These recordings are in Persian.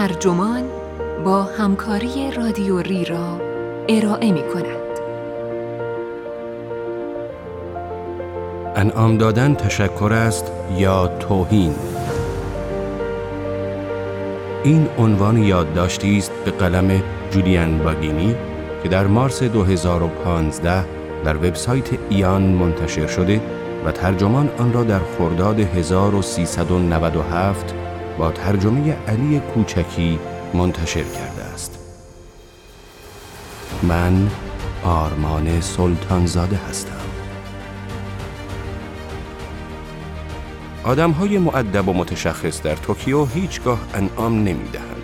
ترجمان با همکاری رادیو ری را ارائه می کند. انعام دادن تشکر است یا توهین این عنوان یادداشتی است به قلم جولیان باگینی که در مارس 2015 در وبسایت ایان منتشر شده و ترجمان آن را در خرداد 1397 با ترجمه علی کوچکی منتشر کرده است. من آرمان سلطانزاده هستم. آدم های معدب و متشخص در توکیو هیچگاه انعام نمی دهند.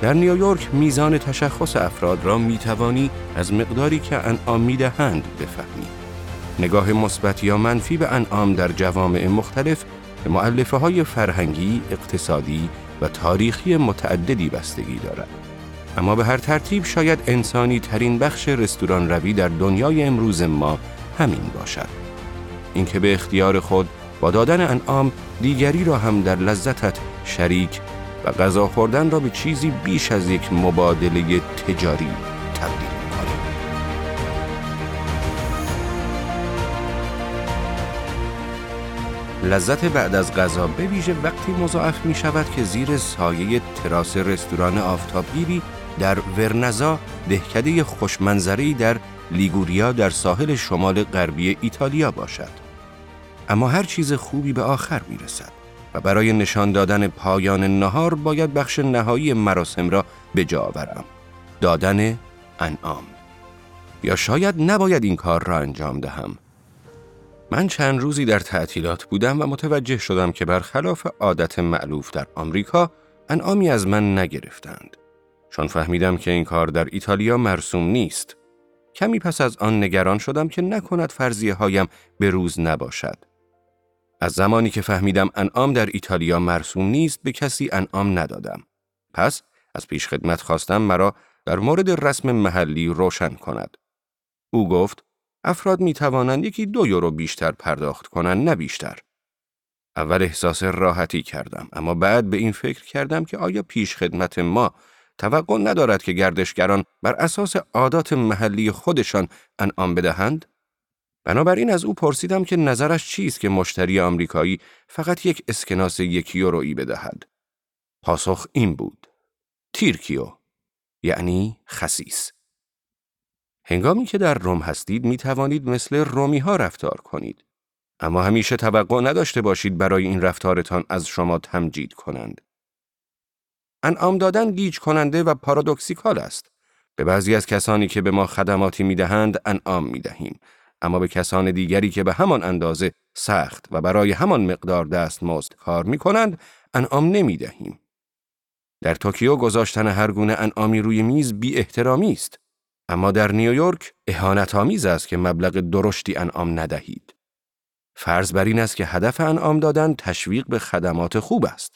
در نیویورک میزان تشخص افراد را می توانی از مقداری که انعام می دهند بفهمی. نگاه مثبت یا منفی به انعام در جوامع مختلف به معلفه های فرهنگی، اقتصادی و تاریخی متعددی بستگی دارد. اما به هر ترتیب شاید انسانی ترین بخش رستوران روی در دنیای امروز ما همین باشد. اینکه به اختیار خود با دادن انعام دیگری را هم در لذتت شریک و غذا خوردن را به چیزی بیش از یک مبادله تجاری لذت بعد از غذا به ویژه وقتی مضاعف می شود که زیر سایه تراس رستوران آفتابگیری در ورنزا دهکده خوشمنظری در لیگوریا در ساحل شمال غربی ایتالیا باشد. اما هر چیز خوبی به آخر می رسد و برای نشان دادن پایان نهار باید بخش نهایی مراسم را به جا آورم. دادن انعام. یا شاید نباید این کار را انجام دهم. من چند روزی در تعطیلات بودم و متوجه شدم که برخلاف عادت معلوف در آمریکا انعامی از من نگرفتند. چون فهمیدم که این کار در ایتالیا مرسوم نیست. کمی پس از آن نگران شدم که نکند فرضیه هایم به روز نباشد. از زمانی که فهمیدم انعام در ایتالیا مرسوم نیست به کسی انعام ندادم. پس از پیش خدمت خواستم مرا در مورد رسم محلی روشن کند. او گفت افراد می توانند یکی دو یورو بیشتر پرداخت کنند نه بیشتر. اول احساس راحتی کردم اما بعد به این فکر کردم که آیا پیش خدمت ما توقع ندارد که گردشگران بر اساس عادات محلی خودشان انعام بدهند؟ بنابراین از او پرسیدم که نظرش چیست که مشتری آمریکایی فقط یک اسکناس یک یورویی بدهد. پاسخ این بود. تیرکیو یعنی خسیس. هنگامی که در روم هستید می توانید مثل رومی ها رفتار کنید. اما همیشه توقع نداشته باشید برای این رفتارتان از شما تمجید کنند. انعام دادن گیج کننده و پارادوکسیکال است. به بعضی از کسانی که به ما خدماتی می دهند انعام می دهیم اما به کسان دیگری که به همان اندازه سخت و برای همان مقدار دستمزد کار می کنند انعام نمی دهیم. در توکیو گذاشتن هر گونه انعامی روی میز بی احترامی است. اما در نیویورک اهانت آمیز است که مبلغ درشتی انعام ندهید. فرض بر این است که هدف انعام دادن تشویق به خدمات خوب است.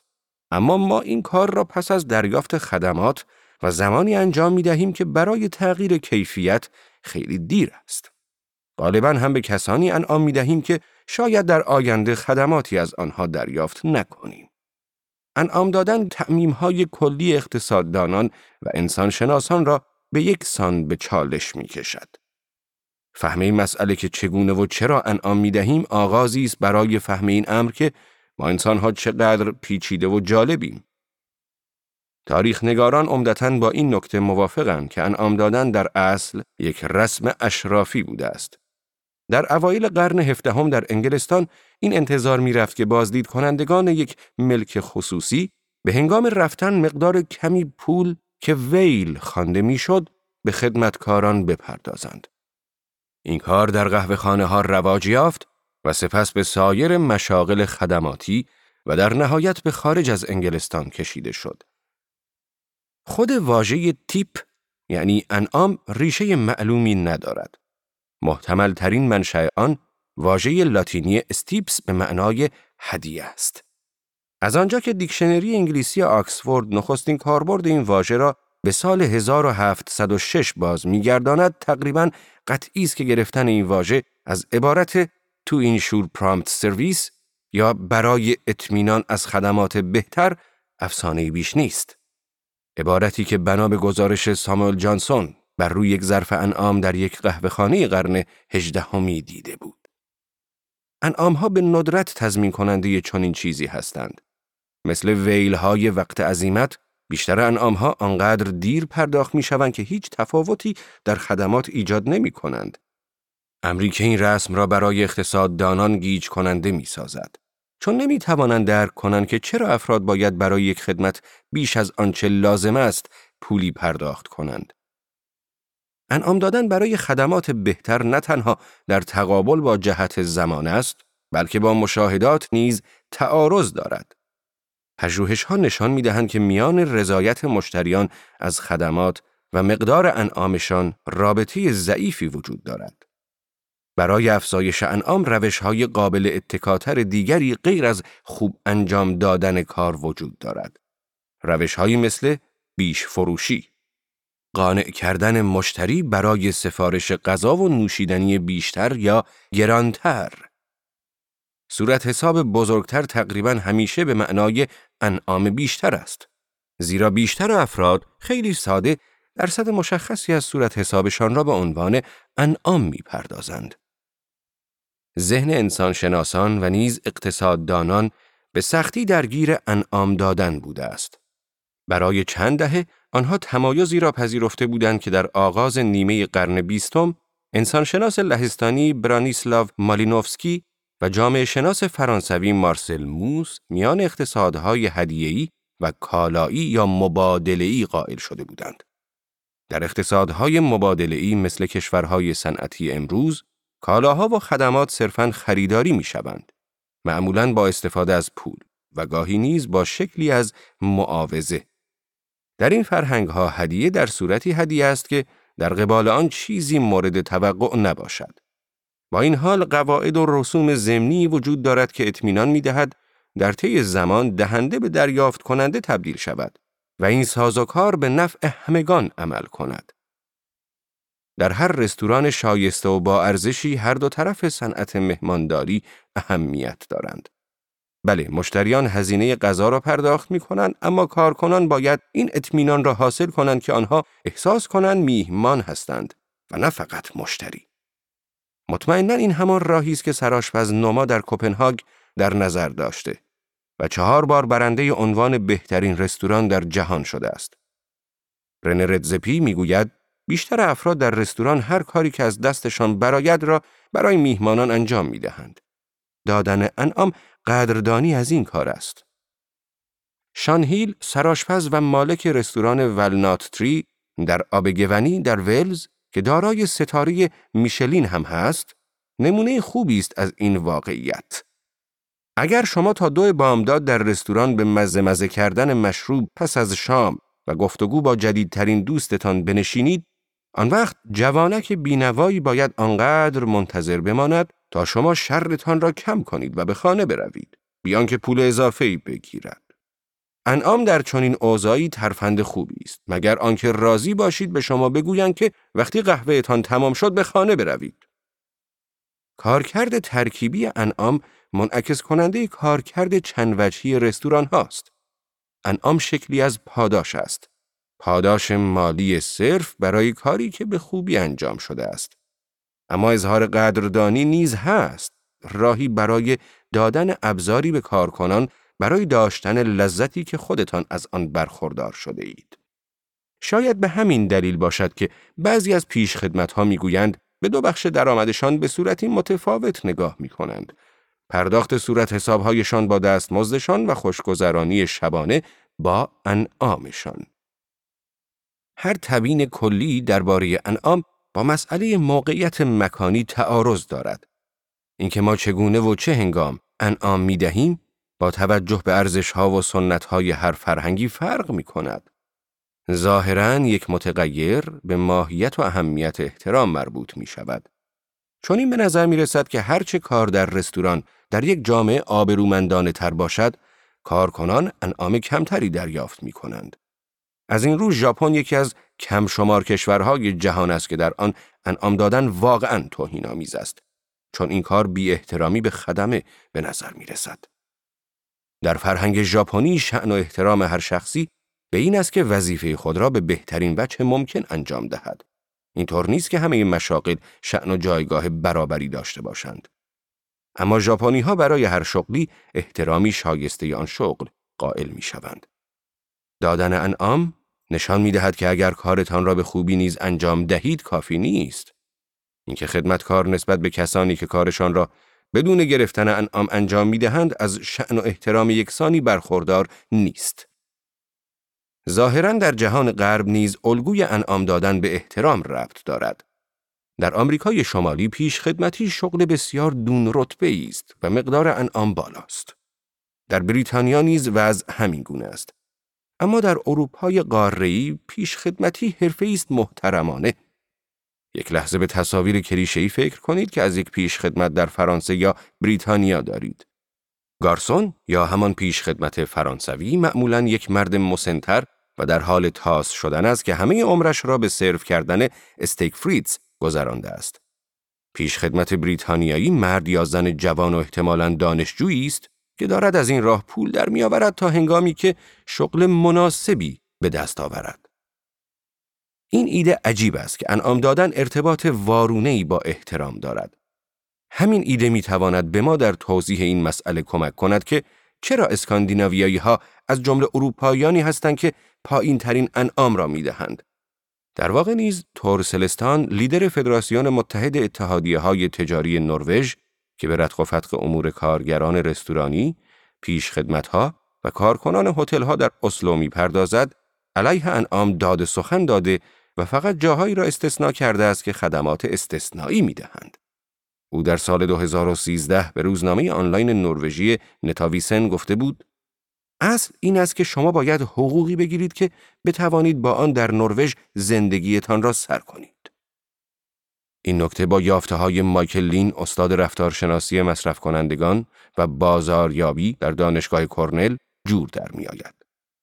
اما ما این کار را پس از دریافت خدمات و زمانی انجام می دهیم که برای تغییر کیفیت خیلی دیر است. غالبا هم به کسانی انعام می دهیم که شاید در آینده خدماتی از آنها دریافت نکنیم. انعام دادن تعمیم های کلی اقتصاددانان و انسانشناسان را به یک سان به چالش می کشد. فهم این مسئله که چگونه و چرا انعام می دهیم آغازی است برای فهم این امر که ما انسانها چقدر پیچیده و جالبیم. تاریخ نگاران عمدتا با این نکته موافقند که انعام دادن در اصل یک رسم اشرافی بوده است. در اوایل قرن هفدهم در انگلستان این انتظار می‌رفت که بازدید کنندگان یک ملک خصوصی به هنگام رفتن مقدار کمی پول که ویل خوانده می‌شد به خدمتکاران بپردازند. این کار در قهوه خانه ها رواج یافت و سپس به سایر مشاغل خدماتی و در نهایت به خارج از انگلستان کشیده شد. خود واژه تیپ یعنی انعام ریشه معلومی ندارد. محتمل ترین منشأ آن واژه لاتینی استیپس به معنای هدیه است. از آنجا که دیکشنری انگلیسی آکسفورد نخستین کاربرد این واژه را به سال 1706 باز می‌گرداند تقریبا قطعی است که گرفتن این واژه از عبارت تو اینشور پرامپت سرویس یا برای اطمینان از خدمات بهتر افسانه بیش نیست. عبارتی که بنا به گزارش ساموئل جانسون بر روی یک ظرف انعام در یک قهوهخانه قرن هجدهمی دیده بود. انعامها به ندرت تضمین کننده چنین چیزی هستند. مثل ویل های وقت عزیمت بیشتر انعامها آنقدر دیر پرداخت می شوند که هیچ تفاوتی در خدمات ایجاد نمی کنند. امری که این رسم را برای اقتصاددانان گیج کننده می سازد. چون نمی توانند درک کنند که چرا افراد باید برای یک خدمت بیش از آنچه لازم است پولی پرداخت کنند. انعام دادن برای خدمات بهتر نه تنها در تقابل با جهت زمان است، بلکه با مشاهدات نیز تعارض دارد. پژوهش ها نشان می دهند که میان رضایت مشتریان از خدمات و مقدار انعامشان رابطه ضعیفی وجود دارد. برای افزایش انعام روش های قابل اتکاتر دیگری غیر از خوب انجام دادن کار وجود دارد. روش های مثل بیش فروشی، قانع کردن مشتری برای سفارش غذا و نوشیدنی بیشتر یا گرانتر. صورت حساب بزرگتر تقریبا همیشه به معنای انعام بیشتر است. زیرا بیشتر افراد خیلی ساده درصد مشخصی از صورت حسابشان را به عنوان انعام می پردازند. ذهن انسان شناسان و نیز اقتصاددانان به سختی درگیر انعام دادن بوده است. برای چند دهه آنها تمایزی را پذیرفته بودند که در آغاز نیمه قرن بیستم انسانشناس لهستانی برانیسلاو مالینوفسکی و جامعه شناس فرانسوی مارسل موس میان اقتصادهای هدیه‌ای و کالایی یا مبادله‌ای قائل شده بودند. در اقتصادهای مبادله‌ای مثل کشورهای صنعتی امروز، کالاها و خدمات صرفاً خریداری می شوند. معمولاً با استفاده از پول و گاهی نیز با شکلی از معاوضه. در این فرهنگ ها هدیه در صورتی هدیه است که در قبال آن چیزی مورد توقع نباشد. با این حال قواعد و رسوم ضمنی وجود دارد که اطمینان می دهد در طی زمان دهنده به دریافت کننده تبدیل شود و این سازوکار به نفع همگان عمل کند. در هر رستوران شایسته و با ارزشی هر دو طرف صنعت مهمانداری اهمیت دارند. بله مشتریان هزینه غذا را پرداخت می کنند اما کارکنان باید این اطمینان را حاصل کنند که آنها احساس کنند میهمان هستند و نه فقط مشتری. مطمئنا این همان راهی است که سرآشپز نوما در کوپنهاگ در نظر داشته و چهار بار برنده عنوان بهترین رستوران در جهان شده است. رنه ردزپی می‌گوید بیشتر افراد در رستوران هر کاری که از دستشان براید را برای میهمانان انجام می دهند. دادن انعام قدردانی از این کار است. شانهیل سراشپز و مالک رستوران ولنات تری در آبگونی در ولز که دارای ستاره میشلین هم هست، نمونه خوبی است از این واقعیت. اگر شما تا دو بامداد در رستوران به مزه مزه کردن مشروب پس از شام و گفتگو با جدیدترین دوستتان بنشینید، آن وقت جوانک بینوایی باید آنقدر منتظر بماند تا شما شرتان را کم کنید و به خانه بروید بیان که پول اضافه ای بگیرد. انعام در چنین اوضاعی ترفند خوبی است مگر آنکه راضی باشید به شما بگویند که وقتی قهوهتان تمام شد به خانه بروید. کارکرد ترکیبی انعام منعکس کننده کارکرد چند وجهی رستوران هاست. انعام شکلی از پاداش است. پاداش مالی صرف برای کاری که به خوبی انجام شده است. اما اظهار قدردانی نیز هست. راهی برای دادن ابزاری به کارکنان برای داشتن لذتی که خودتان از آن برخوردار شده اید. شاید به همین دلیل باشد که بعضی از پیش خدمت ها می گویند به دو بخش درآمدشان به صورتی متفاوت نگاه می کنند. پرداخت صورت حسابهایشان با دستمزدشان و خوشگذرانی شبانه با انعامشان. هر تبیین کلی درباره انعام با مسئله موقعیت مکانی تعارض دارد. اینکه ما چگونه و چه هنگام انعام می دهیم توجه به ارزش ها و سنت های هر فرهنگی فرق می کند. ظاهرا یک متغیر به ماهیت و اهمیت احترام مربوط می شود. چون این به نظر می رسد که هرچه کار در رستوران در یک جامعه آبرومندانه تر باشد، کارکنان انعام کمتری دریافت می کنند. از این رو ژاپن یکی از کم شمار کشورهای جهان است که در آن انعام دادن واقعا توهینآمیز است چون این کار بی احترامی به خدمه به نظر می رسد. در فرهنگ ژاپنی شأن و احترام هر شخصی به این است که وظیفه خود را به بهترین وجه ممکن انجام دهد. اینطور نیست که همه مشاغل شعن و جایگاه برابری داشته باشند. اما ژاپنی ها برای هر شغلی احترامی شایسته آن شغل قائل می شوند. دادن انعام نشان می دهد که اگر کارتان را به خوبی نیز انجام دهید کافی نیست. اینکه خدمتکار نسبت به کسانی که کارشان را بدون گرفتن انعام انجام می دهند از شعن و احترام یکسانی برخوردار نیست. ظاهرا در جهان غرب نیز الگوی انعام دادن به احترام ربط دارد. در آمریکای شمالی پیش خدمتی شغل بسیار دون رتبه است و مقدار انعام بالاست. در بریتانیا نیز وضع همین گونه است. اما در اروپای قاره‌ای پیش خدمتی حرفه است محترمانه. یک لحظه به تصاویر کلیشه‌ای فکر کنید که از یک پیش خدمت در فرانسه یا بریتانیا دارید. گارسون یا همان پیش خدمت فرانسوی معمولا یک مرد مسنتر و در حال تاس شدن است که همه عمرش را به سرو کردن استیک فریتز گذرانده است. پیش خدمت بریتانیایی مرد یا زن جوان و احتمالاً دانشجویی است که دارد از این راه پول در میآورد تا هنگامی که شغل مناسبی به دست آورد. این ایده عجیب است که انعام دادن ارتباط وارونه‌ای با احترام دارد. همین ایده می تواند به ما در توضیح این مسئله کمک کند که چرا اسکاندیناویایی ها از جمله اروپاییانی هستند که پایین ترین انعام را می دهند. در واقع نیز تورسلستان لیدر فدراسیون متحد اتحادیه های تجاری نروژ که به ردخ و فتق امور کارگران رستورانی، پیش خدمتها و کارکنان ها در اسلو می پردازد، علیه انعام داد سخن داده فقط جاهایی را استثنا کرده است که خدمات استثنایی می دهند. او در سال 2013 به روزنامه آنلاین نروژی نتاویسن گفته بود اصل این است که شما باید حقوقی بگیرید که بتوانید با آن در نروژ زندگیتان را سر کنید. این نکته با یافته های مایکل لین استاد رفتارشناسی مصرف کنندگان و بازاریابی در دانشگاه کرنل جور در می آید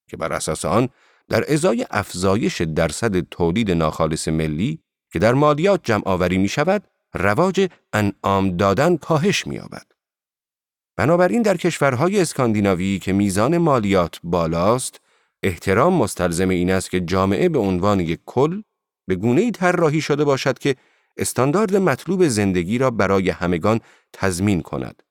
که بر اساس آن در ازای افزایش درصد تولید ناخالص ملی که در مالیات جمع آوری می شود رواج انعام دادن کاهش می یابد. بنابراین در کشورهای اسکاندیناوی که میزان مالیات بالاست، احترام مستلزم این است که جامعه به عنوان یک کل به گونه‌ای طراحی شده باشد که استاندارد مطلوب زندگی را برای همگان تضمین کند.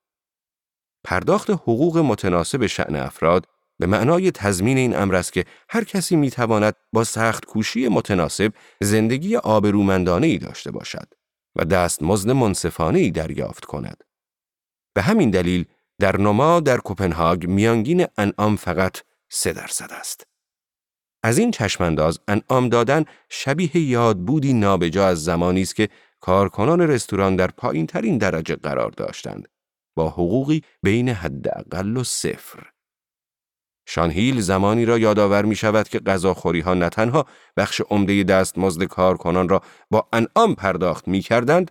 پرداخت حقوق متناسب شعن افراد به معنای تضمین این امر است که هر کسی می‌تواند با سخت کوشی متناسب زندگی آبرومندانه ای داشته باشد و دستمزد منصفانه ای دریافت کند. به همین دلیل در نما در کوپنهاگ میانگین انعام فقط سه درصد است. از این چشمانداز انعام دادن شبیه یادبودی نابجا از زمانی است که کارکنان رستوران در پایین ترین درجه قرار داشتند با حقوقی بین حداقل و صفر. شانهیل زمانی را یادآور می شود که غذاخوری ها نه تنها بخش عمده دستمزد کارکنان را با انعام پرداخت می کردند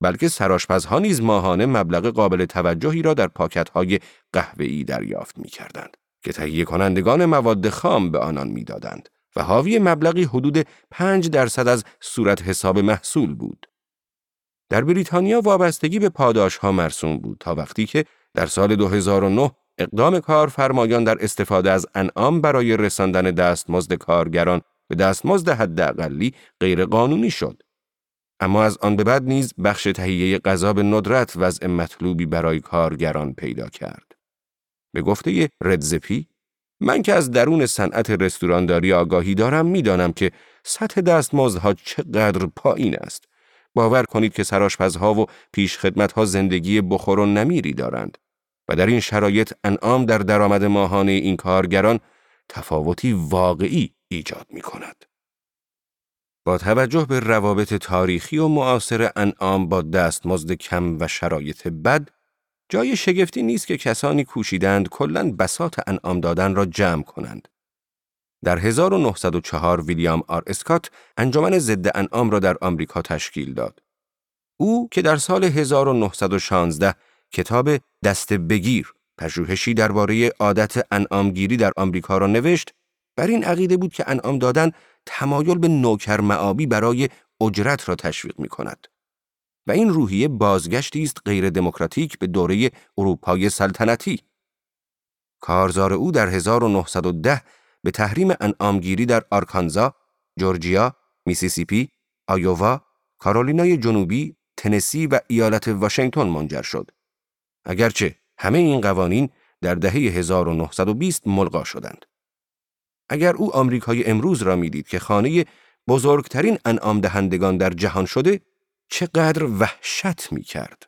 بلکه سراشپزها نیز ماهانه مبلغ قابل توجهی را در پاکت های قهوه‌ای دریافت می کردند که تهیه کنندگان مواد خام به آنان می‌دادند و حاوی مبلغی حدود 5 درصد از صورت حساب محصول بود. در بریتانیا وابستگی به پاداش ها مرسوم بود تا وقتی که در سال 2009 اقدام کارفرمایان در استفاده از انعام برای رساندن دستمزد کارگران به دستمزد حداقلی غیرقانونی شد. اما از آن به بعد نیز بخش تهیه غذا به ندرت وضع مطلوبی برای کارگران پیدا کرد. به گفته ردزپی من که از درون صنعت رستورانداری آگاهی دارم می‌دانم که سطح دستمزدها چقدر پایین است. باور کنید که سراشپزها و پیشخدمتها زندگی بخور و نمیری دارند و در این شرایط انعام در درآمد ماهانه این کارگران تفاوتی واقعی ایجاد می کند. با توجه به روابط تاریخی و معاصر انعام با دستمزد کم و شرایط بد، جای شگفتی نیست که کسانی کوشیدند کلا بساط انعام دادن را جمع کنند. در 1904 ویلیام آر اسکات انجمن ضد انعام را در آمریکا تشکیل داد. او که در سال 1916 کتاب دست بگیر پژوهشی درباره عادت انعامگیری در آمریکا را نوشت، بر این عقیده بود که انعام دادن تمایل به نوکر معابی برای اجرت را تشویق می کند. و این روحیه بازگشتی است غیر دموکراتیک به دوره اروپای سلطنتی. کارزار او در 1910 به تحریم انعامگیری در آرکانزا، جورجیا، میسیسیپی، آیووا، کارولینای جنوبی، تنسی و ایالت واشنگتن منجر شد. اگرچه همه این قوانین در دهه 1920 ملغا شدند. اگر او آمریکای امروز را می‌دید که خانه بزرگترین انعام دهندگان در جهان شده، چقدر وحشت می کرد.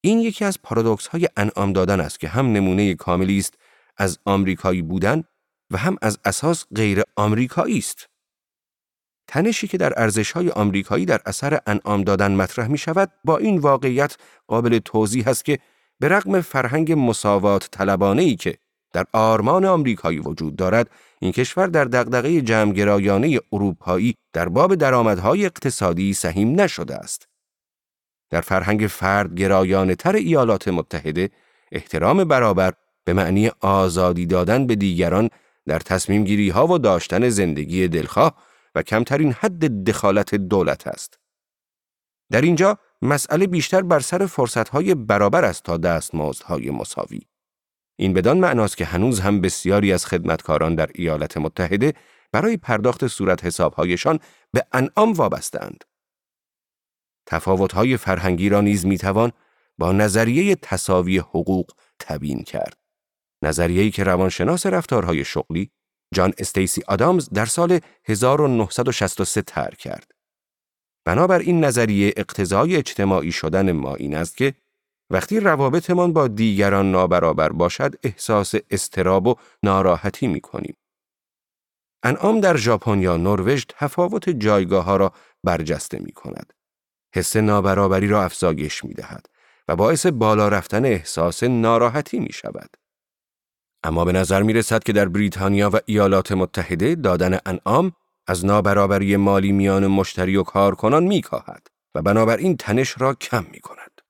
این یکی از پارادوکس های انعام دادن است که هم نمونه کاملی است از آمریکایی بودن و هم از اساس غیر آمریکایی است. تنشی که در ارزش های آمریکایی در اثر انعام دادن مطرح می شود با این واقعیت قابل توضیح است که به رغم فرهنگ مساوات طلبانه ای که در آرمان آمریکایی وجود دارد این کشور در دغدغه جمعگرایانه اروپایی در باب درآمدهای اقتصادی سهیم نشده است. در فرهنگ فرد گرایانه تر ایالات متحده احترام برابر به معنی آزادی دادن به دیگران در تصمیم گیری ها و داشتن زندگی دلخواه و کمترین حد دخالت دولت است. در اینجا مسئله بیشتر بر سر فرصتهای برابر است تا دستمزدهای مساوی. این بدان معناست که هنوز هم بسیاری از خدمتکاران در ایالات متحده برای پرداخت صورت حسابهایشان به انعام وابستند. تفاوت‌های فرهنگی را نیز می‌توان با نظریه تساوی حقوق تبیین کرد. نظریه‌ای که روانشناس رفتارهای شغلی جان استیسی آدامز در سال 1963 طرح کرد. بنابر این نظریه اقتضای اجتماعی شدن ما این است که وقتی روابطمان با دیگران نابرابر باشد احساس استراب و ناراحتی می کنیم. انعام در ژاپن یا نروژ تفاوت جایگاه ها را برجسته می کند. حس نابرابری را افزایش می دهد و باعث بالا رفتن احساس ناراحتی می شود. اما به نظر می رسد که در بریتانیا و ایالات متحده دادن انعام از نابرابری مالی میان مشتری و کارکنان می کاهد و بنابراین تنش را کم می کند.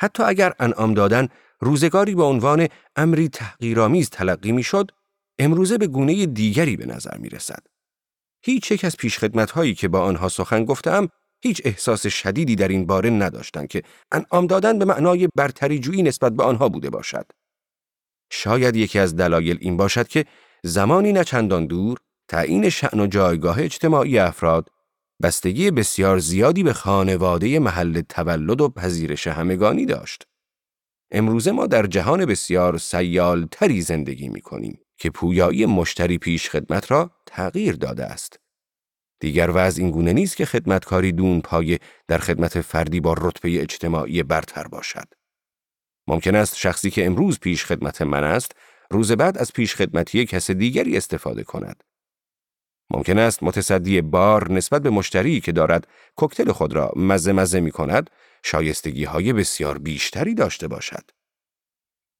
حتی اگر انعام دادن روزگاری به عنوان امری تحقیرآمیز تلقی می‌شد، امروزه به گونه دیگری به نظر می رسد. هیچ یک از پیشخدمت که با آنها سخن گفتم هیچ احساس شدیدی در این باره نداشتند که انعام دادن به معنای برتری جویی نسبت به آنها بوده باشد. شاید یکی از دلایل این باشد که زمانی نچندان دور تعیین شعن و جایگاه اجتماعی افراد بستگی بسیار زیادی به خانواده محل تولد و پذیرش همگانی داشت. امروزه ما در جهان بسیار سیال تری زندگی می کنیم که پویایی مشتری پیش خدمت را تغییر داده است. دیگر وضع این گونه نیست که خدمتکاری دون پایه در خدمت فردی با رتبه اجتماعی برتر باشد. ممکن است شخصی که امروز پیش خدمت من است، روز بعد از پیش خدمتی کس دیگری استفاده کند. ممکن است متصدی بار نسبت به مشتری که دارد کوکتل خود را مزه مزه می کند شایستگی های بسیار بیشتری داشته باشد.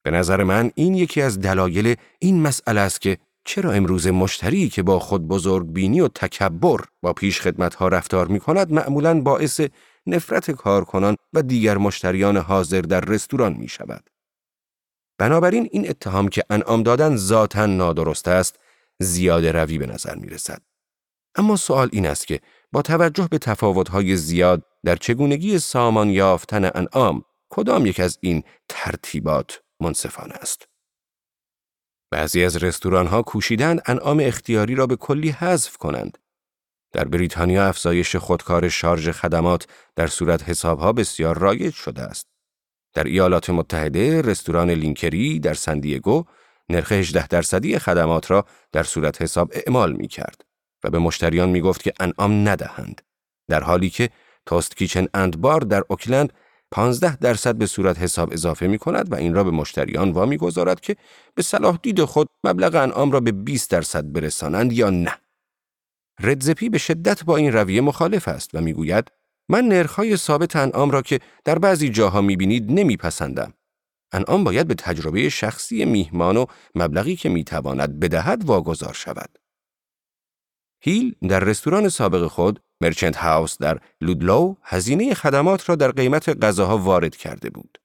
به نظر من این یکی از دلایل این مسئله است که چرا امروز مشتری که با خود بزرگ بینی و تکبر با پیش خدمت ها رفتار می کند معمولا باعث نفرت کارکنان و دیگر مشتریان حاضر در رستوران می شود. بنابراین این اتهام که انعام دادن ذاتا نادرست است زیاده روی به نظر می رسد. اما سوال این است که با توجه به تفاوت‌های زیاد در چگونگی سامان یافتن انعام کدام یک از این ترتیبات منصفانه است؟ بعضی از رستوران‌ها کوشیدند انعام اختیاری را به کلی حذف کنند. در بریتانیا افزایش خودکار شارژ خدمات در صورت حسابها بسیار رایج شده است. در ایالات متحده رستوران لینکری در سندیگو نرخ 18 درصدی خدمات را در صورت حساب اعمال می کرد و به مشتریان می گفت که انعام ندهند در حالی که توست کیچن اند بار در اوکلند 15 درصد به صورت حساب اضافه می کند و این را به مشتریان وامی گذارد که به صلاح دید خود مبلغ انعام را به 20 درصد برسانند یا نه. ردزپی به شدت با این رویه مخالف است و می‌گوید من نرخهای ثابت انعام را که در بعضی جاها می‌بینید نمیپسندم انعام باید به تجربه شخصی میهمان و مبلغی که می‌تواند بدهد واگذار شود. هیل در رستوران سابق خود مرچنت هاوس در لودلو هزینه خدمات را در قیمت غذاها وارد کرده بود.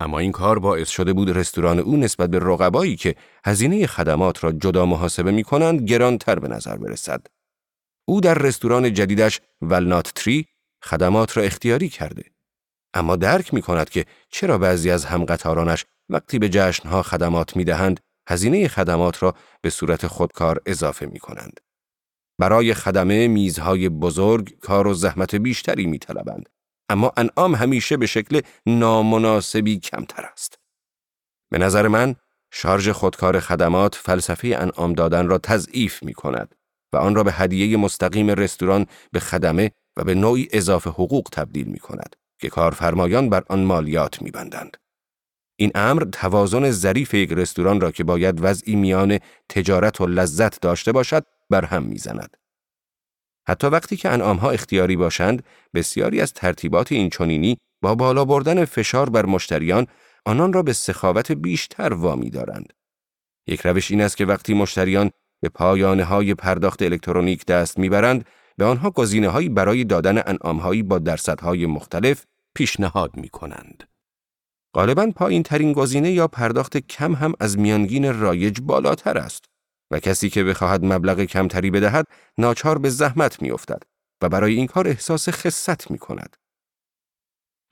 اما این کار باعث شده بود رستوران او نسبت به رقبایی که هزینه خدمات را جدا محاسبه می کنند گرانتر به نظر برسد. او در رستوران جدیدش ولنات تری خدمات را اختیاری کرده. اما درک می کند که چرا بعضی از همقطارانش وقتی به جشنها خدمات می دهند هزینه خدمات را به صورت خودکار اضافه می کنند. برای خدمه میزهای بزرگ کار و زحمت بیشتری می طلبند. اما انعام همیشه به شکل نامناسبی کمتر است. به نظر من شارژ خودکار خدمات فلسفه انعام دادن را تضعیف می کند و آن را به هدیه مستقیم رستوران به خدمه و به نوعی اضافه حقوق تبدیل می کند که کارفرمایان بر آن مالیات می بندند. این امر توازن ظریف یک رستوران را که باید وضعی میان تجارت و لذت داشته باشد بر هم می‌زند. حتی وقتی که انعامها اختیاری باشند، بسیاری از ترتیبات این چنینی با بالا بردن فشار بر مشتریان آنان را به سخاوت بیشتر وامی دارند. یک روش این است که وقتی مشتریان به پایانه های پرداخت الکترونیک دست می‌برند، به آنها گزینه هایی برای دادن انعامهایی با درصدهای مختلف پیشنهاد می کنند. غالبا پایین ترین گزینه یا پرداخت کم هم از میانگین رایج بالاتر است و کسی که بخواهد مبلغ کمتری بدهد ناچار به زحمت میافتد و برای این کار احساس خصت می کند.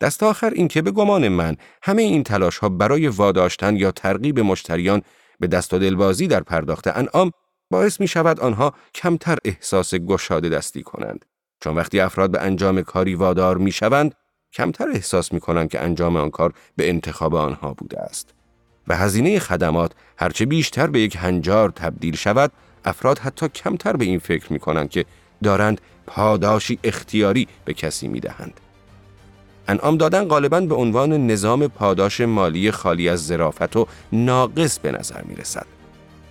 دست آخر این که به گمان من همه این تلاش ها برای واداشتن یا ترغیب مشتریان به دست و دلبازی در پرداخت انعام باعث می شود آنها کمتر احساس گشاده دستی کنند چون وقتی افراد به انجام کاری وادار می شوند کمتر احساس می کنند که انجام آن کار به انتخاب آنها بوده است و هزینه خدمات هرچه بیشتر به یک هنجار تبدیل شود افراد حتی کمتر به این فکر می کنند که دارند پاداشی اختیاری به کسی می دهند. انعام دادن غالبا به عنوان نظام پاداش مالی خالی از ظرافت و ناقص به نظر می رسد.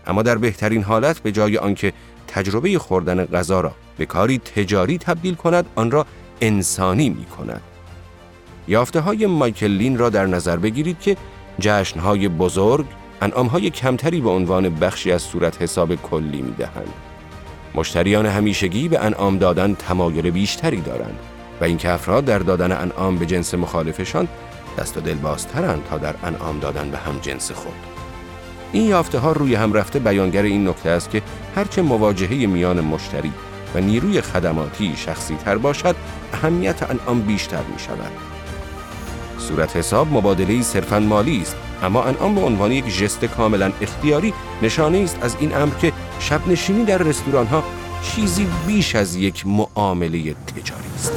اما در بهترین حالت به جای آنکه تجربه خوردن غذا را به کاری تجاری تبدیل کند آن را انسانی می کند. یافته های مایکل لین را در نظر بگیرید که جشنهای بزرگ انعامهای کمتری به عنوان بخشی از صورت حساب کلی می دهند. مشتریان همیشگی به انعام دادن تمایل بیشتری دارند و اینکه افراد در دادن انعام به جنس مخالفشان دست و دل بازترند تا در انعام دادن به هم جنس خود. این یافته ها روی هم رفته بیانگر این نکته است که هرچه مواجهه میان مشتری و نیروی خدماتی شخصی تر باشد اهمیت انعام بیشتر می شود. صورت حساب مبادله صرفا مالی است اما انعام به عنوان یک ژست کاملا اختیاری نشانه است از این امر که شب نشینی در رستوران ها چیزی بیش از یک معامله تجاری است